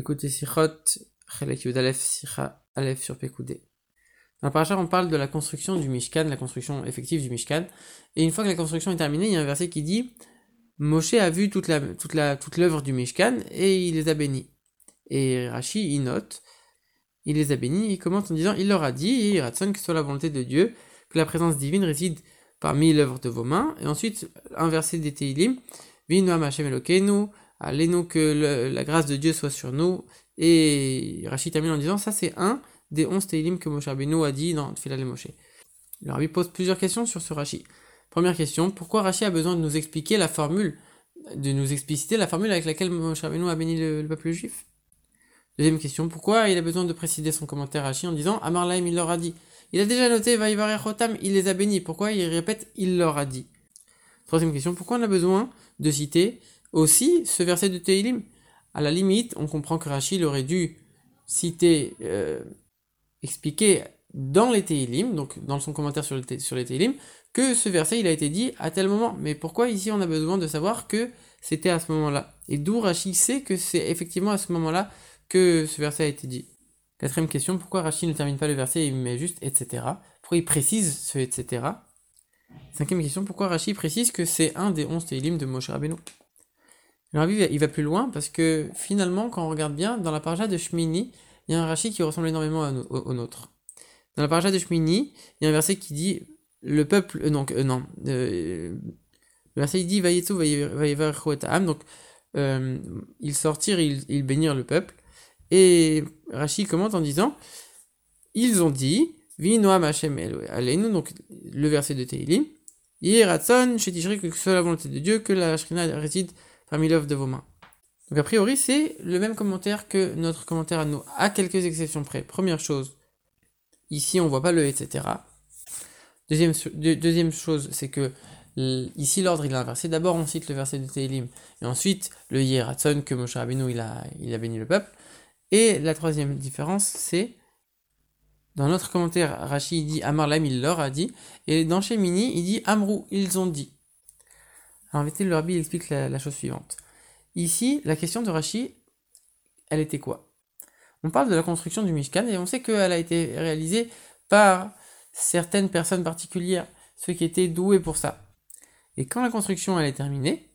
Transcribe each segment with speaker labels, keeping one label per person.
Speaker 1: Écoutez Sichot, Chelek Yud Aleph, sur Pekoudé. Dans la paracha, on parle de la construction du Mishkan, la construction effective du Mishkan. Et une fois que la construction est terminée, il y a un verset qui dit Moshe a vu toute l'œuvre du Mishkan et il les a bénis. Et Rashi il note, il les a bénis, il commente en disant il leur a dit, et Ratson, que soit la volonté de Dieu, que la présence divine réside parmi l'œuvre de vos mains. Et ensuite, un verset des Teilim Hashem Elokeinu, allez-nous que la grâce de Dieu soit sur nous. Et Rashi termine en disant ça c'est un des onze Teilim que Moshe Rabbeinu a dit dans Tfilah Moshe. Le Rabbi pose plusieurs questions sur ce Rashi. Première question, pourquoi Rashi a besoin de nous expliquer la formule, de nous expliciter la formule avec laquelle Moshe Rabbeinu a béni le, peuple juif? Deuxième question, pourquoi il a besoin de préciser son commentaire Rashi en disant Amar Laim il leur a dit Il a déjà noté Chotam, il les a bénis, pourquoi il répète il leur a dit? Troisième question, pourquoi on a besoin de citer aussi ce verset de Teilim À la limite, on comprend que Rashi aurait dû citer, euh, expliquer dans les Teilim, donc dans son commentaire sur, le, sur les Teilim, que ce verset il a été dit à tel moment. Mais pourquoi ici on a besoin de savoir que c'était à ce moment-là? Et d'où Rachid sait que c'est effectivement à ce moment-là que ce verset a été dit Quatrième question, pourquoi Rachid ne termine pas le verset et met juste etc. Pourquoi il précise ce etc. Cinquième question, pourquoi Rachid précise que c'est un des onze Teilim de Moshe Rabbeinu? Alors il va plus loin parce que finalement, quand on regarde bien, dans la paracha de Shmini, il y a un Rachid qui ressemble énormément au, nôtre. Dans la paracha de Shmini, il y a un verset qui dit le peuple, euh, donc, euh, non, euh, le verset il dit donc euh, ils sortirent, ils, ils bénirent le peuple. Et Rachid commente en disant ils ont dit Vinoam Hashem Aleinu, donc le verset de Teilim, Yeratson, Shetishri, que ce soit la volonté de Dieu, que la Shrina réside parmi l'œuvre de vos mains. Donc a priori, c'est le même commentaire que notre commentaire à nous, à quelques exceptions près. Première chose, ici on voit pas le etc. Deuxième, deuxième chose, c'est que ici l'ordre il est inversé. D'abord on cite le verset de Teilim, et ensuite le Yeratson que Moshe Rabbeinu il a, il a béni le peuple. Et la troisième différence, c'est dans notre commentaire, Rashi dit Amarlam il leur a dit, et dans Shemini il dit Amrou, ils ont dit. Alors fait, le Rabbi explique la, chose suivante. Ici, la question de Rashi, elle était quoi? On parle de la construction du Mishkan et on sait qu'elle a été réalisée par certaines personnes particulières, ceux qui étaient doués pour ça. Et quand la construction est terminée,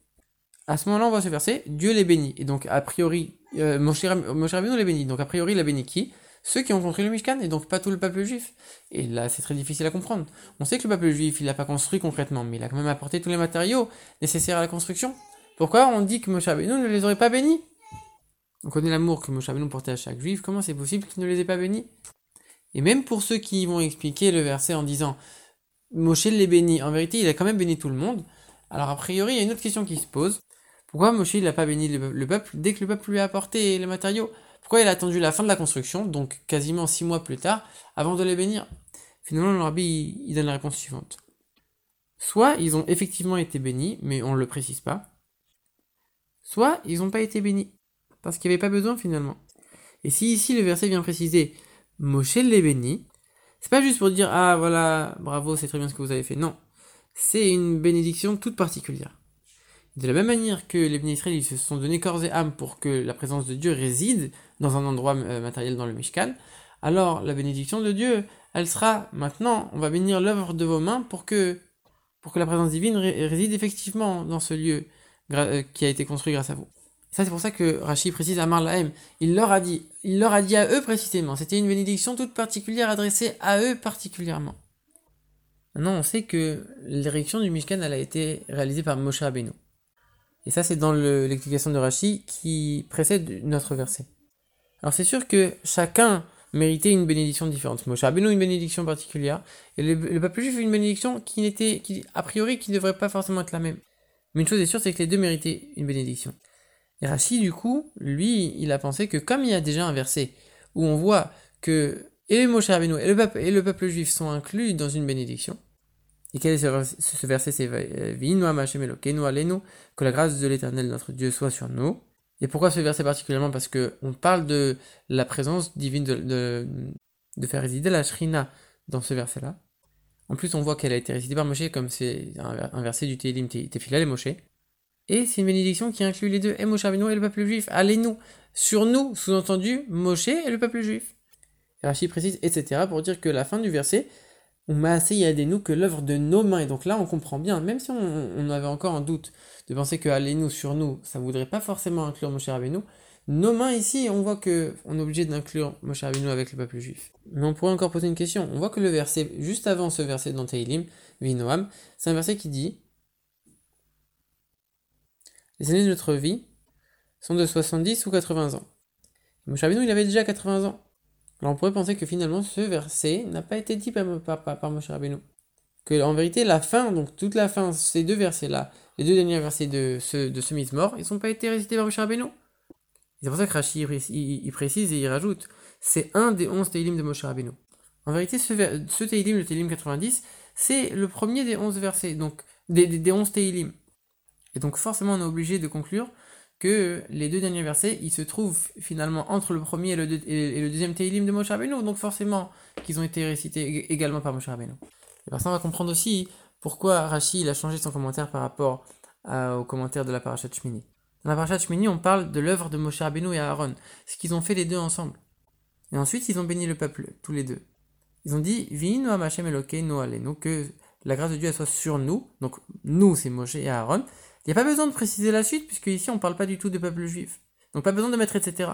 Speaker 1: à ce moment-là, on va se verser Dieu les bénit. Et donc, a priori, euh, Moshe Rabbeinu les bénit. Donc, a priori, il a béni qui? Ceux qui ont construit le Mishkan, et donc pas tout le peuple juif. Et là, c'est très difficile à comprendre. On sait que le peuple juif, il l'a pas construit concrètement, mais il a quand même apporté tous les matériaux nécessaires à la construction. Pourquoi on dit que Moshe Rabbeinu ne les aurait pas bénis? On connaît l'amour que Moshe Rabbeinu portait à chaque juif. Comment c'est possible qu'il ne les ait pas bénis? Et même pour ceux qui vont expliquer le verset en disant Moshe les bénit, en vérité, il a quand même béni tout le monde. Alors, a priori, il y a une autre question qui se pose. Pourquoi Moshe n'a pas béni le peuple dès que le peuple lui a apporté les matériaux? Pourquoi il a attendu la fin de la construction, donc quasiment six mois plus tard, avant de les bénir? Finalement, le rabbi il donne la réponse suivante. Soit ils ont effectivement été bénis, mais on ne le précise pas. Soit ils n'ont pas été bénis, parce qu'il n'y avait pas besoin finalement. Et si ici le verset vient préciser Moshe les bénit. C'est pas juste pour dire ah voilà, bravo, c'est très bien ce que vous avez fait. Non, c'est une bénédiction toute particulière. De la même manière que les ils se sont donnés corps et âme pour que la présence de Dieu réside dans un endroit euh, matériel dans le Mishkan, alors la bénédiction de Dieu, elle sera maintenant, on va bénir l'œuvre de vos mains pour que, pour que la présence divine réside effectivement dans ce lieu euh, qui a été construit grâce à vous. Ça, c'est pour ça que Rachid précise à Marlahem. Il leur a dit, il leur a dit à eux précisément. C'était une bénédiction toute particulière adressée à eux particulièrement. Maintenant, on sait que l'érection du Mishkan, elle a été réalisée par Moshe Rabbeinu. Et ça, c'est dans l'explication de Rachid qui précède notre verset. Alors, c'est sûr que chacun méritait une bénédiction différente. Moshe Rabbeinu une bénédiction particulière, et le, peuple juif une bénédiction qui n'était, qui, a priori, qui ne devrait pas forcément être la même. Mais une chose est sûre, c'est que les deux méritaient une bénédiction. Et Rachid, du coup, lui, il a pensé que comme il y a déjà un verset où on voit que et Moshe Rabbeinu et et le peuple juif sont inclus dans une bénédiction, et quel est ce, verset C'est que la grâce de l'éternel notre Dieu soit sur nous. Et pourquoi ce verset particulièrement? Parce que on parle de la présence divine de, faire résider la Shrina dans ce verset-là. En plus, on voit qu'elle a été résidée par Moshe, comme c'est un, verset du Télim Tefilal et Moshe. Et c'est une bénédiction qui inclut les deux, et Moshe et le peuple juif. Allez-nous, sur nous, sous-entendu Moshe et le peuple juif. Rachid précise, etc., pour dire que la fin du verset, on m'a assez nous que l'œuvre de nos mains. Et donc là, on comprend bien, même si on, avait encore un doute de penser que allez-nous sur nous, ça ne voudrait pas forcément inclure Moshe Rabbeinu. Nos mains ici, on voit que on est obligé d'inclure Moshe Rabbeinu avec le peuple juif. Mais on pourrait encore poser une question. On voit que le verset, juste avant ce verset dans Vinoam, c'est un verset qui dit Les années de notre vie sont de 70 ou 80 ans. Moshe Rabbeinu, il avait déjà 80 ans. Alors on pourrait penser que finalement ce verset n'a pas été dit par, par, par, Moshe Rabbeinu. Que en vérité la fin, donc toute la fin, ces deux versets-là, les deux derniers versets de ce, de ce mort, ils n'ont pas été récités par Moshe Rabbeinu. C'est pour ça que Rashi il, précise et il rajoute, c'est un des onze Teilim de Moshe Rabbeinu. En vérité, ce, ce Teilim, le Teilim 90, c'est le premier des onze versets, donc des, des, des 11 Teilim. Et donc forcément on est obligé de conclure que les deux derniers versets, ils se trouvent finalement entre le premier et le, deuxième Teilim de Moshe Rabbeinu, donc forcément qu'ils ont été récités également par Moshe Rabbeinu. Et par ça, on va comprendre aussi pourquoi Rashi a changé son commentaire par rapport au commentaire de la Parashat Shmini. Dans la Parashat Shmini, on parle de l'œuvre de Moshe Rabbeinu et Aaron, ce qu'ils ont fait les deux ensemble. Et ensuite, ils ont béni le peuple, tous les deux. Ils ont dit, Vino Amashem no Alenu, que la grâce de Dieu soit sur nous, donc nous c'est Moshe et Aaron, il n'y a pas besoin de préciser la suite, puisque ici on ne parle pas du tout des peuples juifs. Donc pas besoin de mettre etc.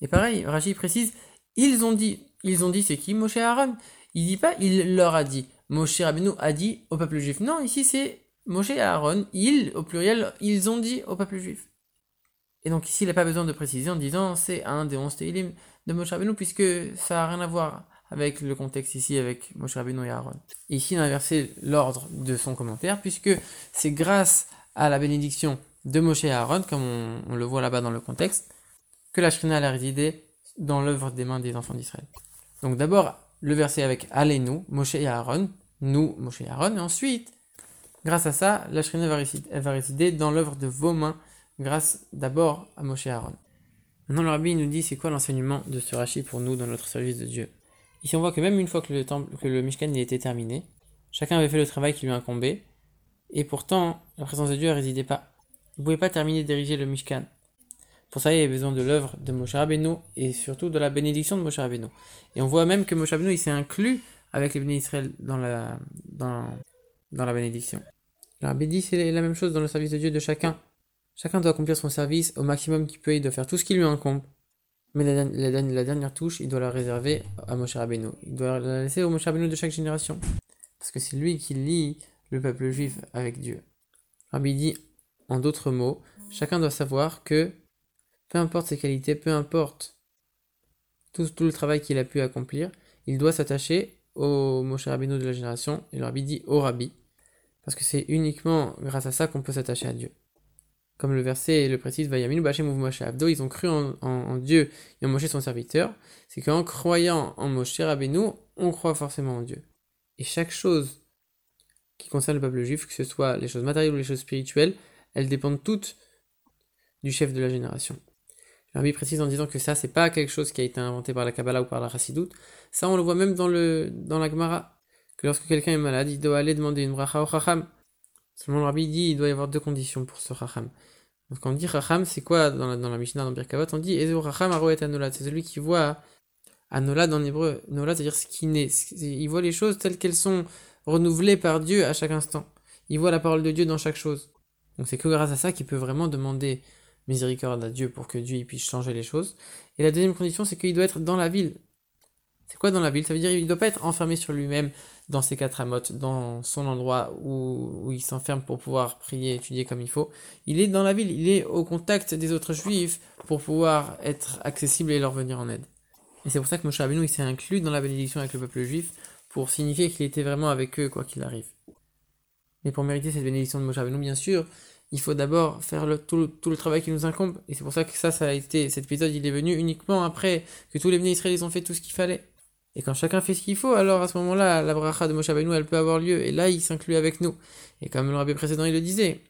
Speaker 1: Et pareil, Rachid précise, ils ont dit, ils ont dit c'est qui Moshe Aaron? Il dit pas, il leur a dit. Moshe Rabbeinu a dit au peuple juif. Non, ici c'est Moshe et Aaron, ils, au pluriel, ils ont dit au peuple juif. Et donc ici il n'a pas besoin de préciser en disant c'est un des onze Teilim de Moshe Rabbeinu, puisque ça n'a rien à voir avec le contexte ici avec Moshe Rabbeinu et Aaron. ici, on a inversé l'ordre de son commentaire, puisque c'est grâce à la bénédiction de Moshe et Aaron, comme on, le voit là-bas dans le contexte, que la Shrina a résidé dans l'œuvre des mains des enfants d'Israël. Donc d'abord, le verset avec Allez-nous, Moshe et Aaron, nous, Moshe et Aaron, et ensuite, grâce à ça, la Shrina va résider, va résider dans l'œuvre de vos mains, grâce d'abord à Moshe et Aaron. Maintenant, le rabbi nous dit c'est quoi l'enseignement de ce Rashi pour nous dans notre service de Dieu? Ici, on voit que même une fois que le, temple, que le Mishkan il était terminé, chacun avait fait le travail qui lui incombait, et pourtant, la présence de Dieu ne résidait pas. Vous ne pouvez pas terminer d'ériger le Mishkan. Pour ça, il y a besoin de l'œuvre de Moshe Rabbeinu et surtout de la bénédiction de Moshe Rabbeinu. Et on voit même que Moshe Rabbeinu, il s'est inclus avec les bénis dans la, dans, dans la bénédiction. La dit c'est la même chose dans le service de Dieu de chacun. Chacun doit accomplir son service au maximum qu'il peut, il doit faire tout ce qui lui incombe. Mais la, dernière touche, il doit la réserver à Moshe Rabbeinu. Il doit la laisser au Moshe Rabbeinu de chaque génération. Parce que c'est lui qui lit le peuple juif avec Dieu. Rabbi dit, en d'autres mots, chacun doit savoir que, peu importe ses qualités, peu importe tout, le travail qu'il a pu accomplir, il doit s'attacher au Moshe Rabbeinu de la génération, et le Rabbi dit au Rabbi, parce que c'est uniquement grâce à ça qu'on peut s'attacher à Dieu. Comme le verset le précise, Moshe Abdo, ils ont cru en, Dieu et en Moshe son serviteur, c'est qu'en croyant en Moshe Rabbeinu, on croit forcément en Dieu. Et chaque chose qui concerne le peuple juif, que ce soit les choses matérielles ou les choses spirituelles, elles dépendent toutes du chef de la génération. Rabbi précise en disant que ça, c'est pas quelque chose qui a été inventé par la Kabbalah ou par la Chassidoute. Ça, on le voit même dans, le, dans la Gemara, que lorsque quelqu'un est malade, il doit aller demander une bracha au Chacham. Seulement, le Rabbi dit il doit y avoir deux conditions pour ce Chacham. Donc, quand on dit Chacham, c'est quoi dans la, dans la Mishnah, dans Birkavot On dit Ezo Chacham Aroet Anolad. C'est celui qui voit Anolad en hébreu. Anolad, c'est-à-dire ce qui naît. Il voit les choses telles qu'elles sont renouvelé par Dieu à chaque instant. Il voit la parole de Dieu dans chaque chose. Donc c'est que grâce à ça qu'il peut vraiment demander miséricorde à Dieu pour que Dieu puisse changer les choses. Et la deuxième condition, c'est qu'il doit être dans la ville. C'est quoi dans la ville? Ça veut dire qu'il ne doit pas être enfermé sur lui-même dans ses quatre amotes, dans son endroit où, il s'enferme pour pouvoir prier, étudier comme il faut. Il est dans la ville, il est au contact des autres juifs pour pouvoir être accessible et leur venir en aide. Et c'est pour ça que Moshe Rabbeinu il s'est inclus dans la bénédiction avec le peuple juif pour signifier qu'il était vraiment avec eux, quoi qu'il arrive. Mais pour mériter cette bénédiction de Moshe Rabbeinu, bien sûr, il faut d'abord faire tout, le travail qui nous incombe. Et c'est pour ça que ça, ça a été, cet épisode, il est venu uniquement après que tous les bénis israéliens ont fait tout ce qu'il fallait. Et quand chacun fait ce qu'il faut, alors à ce moment-là, la bracha de Moshe elle peut avoir lieu. Et là, il s'inclut avec nous. Et comme le rabbi précédent, il le disait,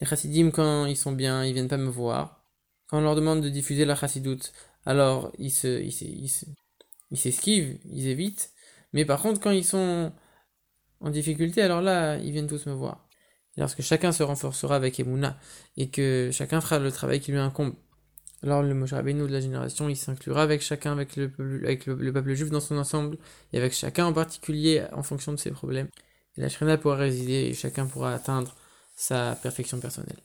Speaker 1: les chassidim, quand ils sont bien, ils viennent pas me voir. Quand on leur demande de diffuser la chassidoute, alors ils se, ils s'esquivent, ils évitent. Mais par contre, quand ils sont en difficulté, alors là, ils viennent tous me voir. lorsque chacun se renforcera avec Emouna et que chacun fera le travail qui lui incombe Alors le Moshe Rabbeinu de la génération, il s'inclura avec chacun, avec, le, avec le, peuple juif dans son ensemble, et avec chacun en particulier en fonction de ses problèmes. Et la Shrina pourra résider et chacun pourra atteindre sa perfection personnelle.